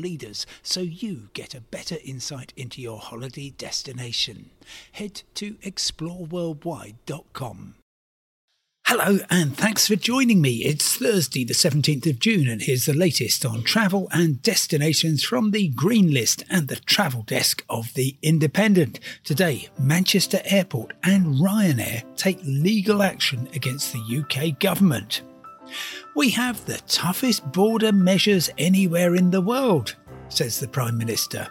leaders so you get a better insight into your holiday destination. Head to exploreworldwide.com. Hello, and thanks for joining me. It's Thursday, the 17th of June, and here's the latest on travel and destinations from the Green List and the travel desk of The Independent. Today, Manchester Airport and Ryanair take legal action against the UK government. We have the toughest border measures anywhere in the world, says the Prime Minister.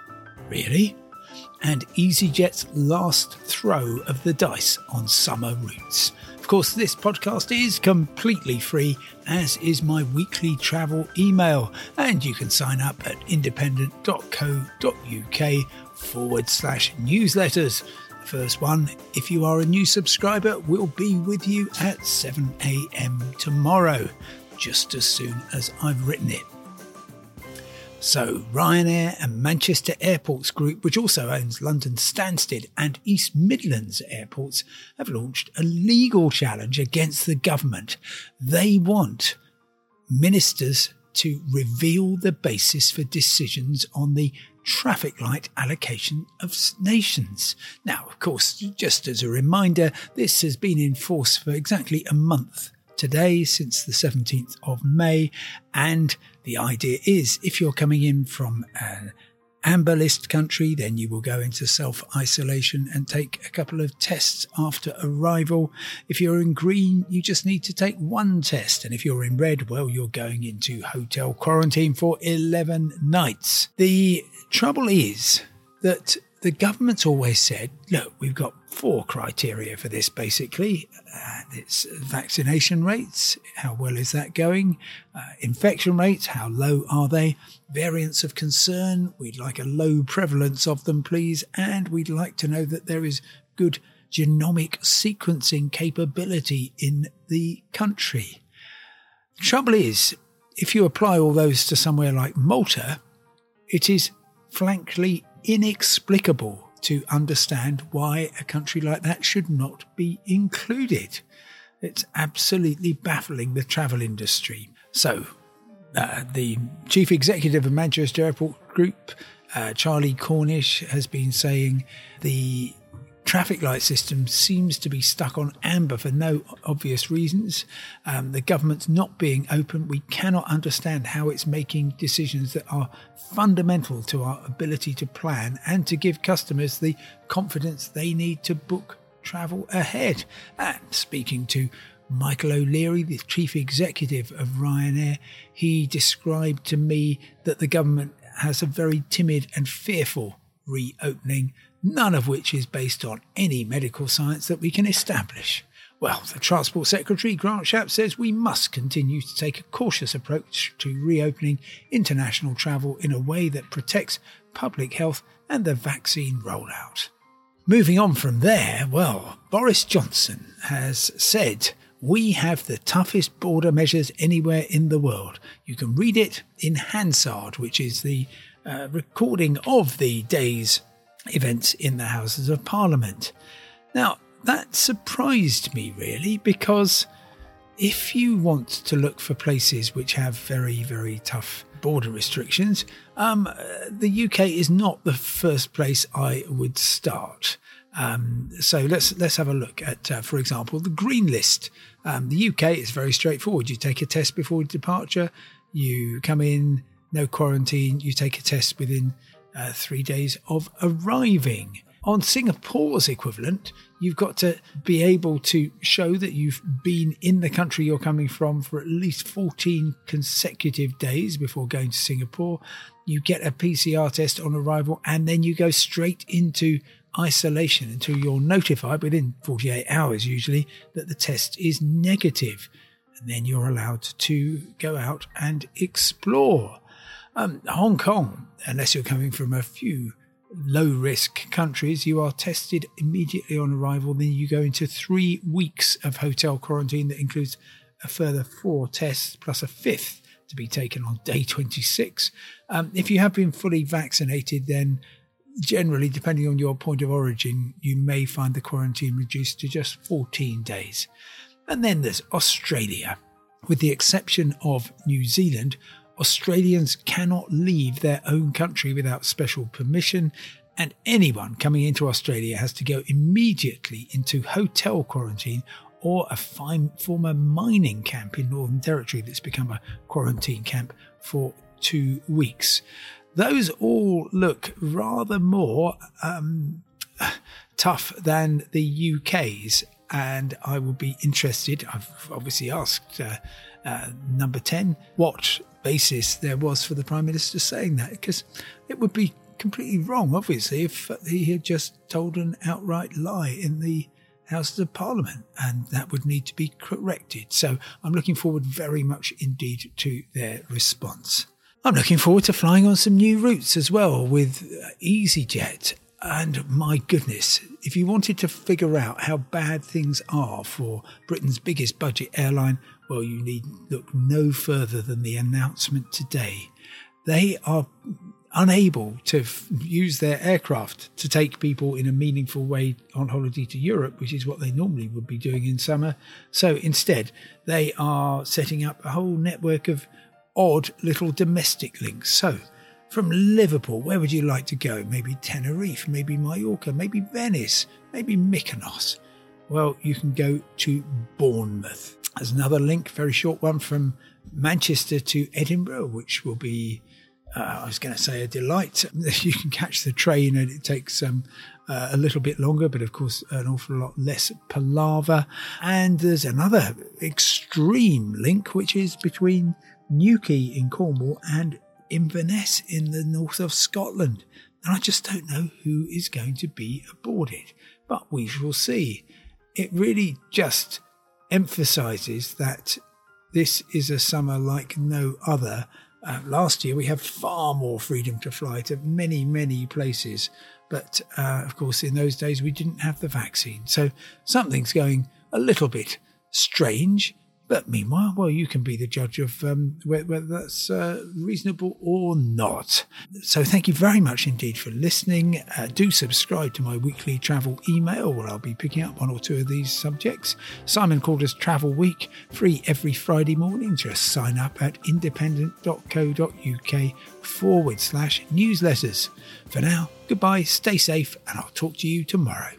Really? And EasyJet's last throw of the dice on summer routes. Of course, this podcast is completely free, as is my weekly travel email, and you can sign up at independent.co.uk forward slash newsletters. The first one, if you are a new subscriber, will be with you at 7am tomorrow just as soon as I've written it. So, Ryanair and Manchester Airports Group, which also owns London Stansted and East Midlands airports, have launched a legal challenge against the government. They want ministers to reveal the basis for decisions on the traffic light allocation of nations. Now, of course, just as a reminder, this has been in force for exactly a month today since the 17th of May. And the idea is if you're coming in from an amber list country, then you will go into self isolation and take a couple of tests after arrival. If you're in green, you just need to take one test. And if you're in red, well, you're going into hotel quarantine for 11 nights. The trouble is that the government's always said, look, we've got four criteria for this basically. Uh, it's vaccination rates, how well is that going? Uh, infection rates, how low are they? Variants of concern, we'd like a low prevalence of them, please. And we'd like to know that there is good genomic sequencing capability in the country. Trouble is, if you apply all those to somewhere like Malta, it is frankly inexplicable to understand why a country like that should not be included. It's absolutely baffling the travel industry. So, uh, the chief executive of Manchester Airport Group, uh, Charlie Cornish, has been saying the traffic light system seems to be stuck on amber for no obvious reasons. Um, the government's not being open. We cannot understand how it's making decisions that are fundamental to our ability to plan and to give customers the confidence they need to book travel ahead. And speaking to Michael O'Leary, the chief executive of Ryanair, he described to me that the government has a very timid and fearful reopening none of which is based on any medical science that we can establish. Well, the Transport Secretary, Grant Shapps, says we must continue to take a cautious approach to reopening international travel in a way that protects public health and the vaccine rollout. Moving on from there, well, Boris Johnson has said we have the toughest border measures anywhere in the world. You can read it in Hansard, which is the uh, recording of the day's events in the Houses of Parliament. Now, that surprised me really because if you want to look for places which have very, very tough border restrictions, um, the UK is not the first place I would start. Um, so let's let's have a look at, uh, for example, the green list. Um, the UK is very straightforward. You take a test before departure, you come in, no quarantine, you take a test within uh, three days of arriving. On Singapore's equivalent, you've got to be able to show that you've been in the country you're coming from for at least 14 consecutive days before going to Singapore. You get a PCR test on arrival, and then you go straight into isolation until you're notified within 48 hours, usually, that the test is negative. And then you're allowed to go out and explore. Um, Hong Kong, unless you're coming from a few low risk countries, you are tested immediately on arrival. Then you go into three weeks of hotel quarantine that includes a further four tests plus a fifth to be taken on day 26. Um, if you have been fully vaccinated, then generally, depending on your point of origin, you may find the quarantine reduced to just 14 days. And then there's Australia. With the exception of New Zealand, Australians cannot leave their own country without special permission, and anyone coming into Australia has to go immediately into hotel quarantine or a fine, former mining camp in Northern Territory that's become a quarantine camp for two weeks. Those all look rather more um, tough than the UK's, and I will be interested. I've obviously asked uh, uh, number 10 what basis there was for the Prime Minister saying that, because it would be completely wrong, obviously, if he had just told an outright lie in the Houses of Parliament, and that would need to be corrected. So I'm looking forward very much indeed to their response. I'm looking forward to flying on some new routes as well with EasyJet. And my goodness, if you wanted to figure out how bad things are for Britain's biggest budget airline, well, you need look no further than the announcement today. They are unable to f- use their aircraft to take people in a meaningful way on holiday to Europe, which is what they normally would be doing in summer. So instead, they are setting up a whole network of odd little domestic links. So from Liverpool, where would you like to go? Maybe Tenerife, maybe Mallorca, maybe Venice, maybe Mykonos. Well, you can go to Bournemouth. There's another link, very short one from Manchester to Edinburgh, which will be uh, I was going to say a delight. You can catch the train and it takes um, uh, a little bit longer, but of course, an awful lot less palaver. And there's another extreme link, which is between Newquay in Cornwall and Inverness in the north of Scotland. And I just don't know who is going to be aboard it, but we shall see. It really just emphasizes that this is a summer like no other uh, last year, we had far more freedom to fly to many, many places. But uh, of course, in those days, we didn't have the vaccine. So something's going a little bit strange. But meanwhile, well, you can be the judge of um, whether, that's uh, reasonable or not. So thank you very much indeed for listening. Uh, do subscribe to my weekly travel email where I'll be picking up one or two of these subjects. Simon Calder's Travel Week, free every Friday morning. Just sign up at independent.co.uk forward slash newsletters. For now, goodbye, stay safe, and I'll talk to you tomorrow.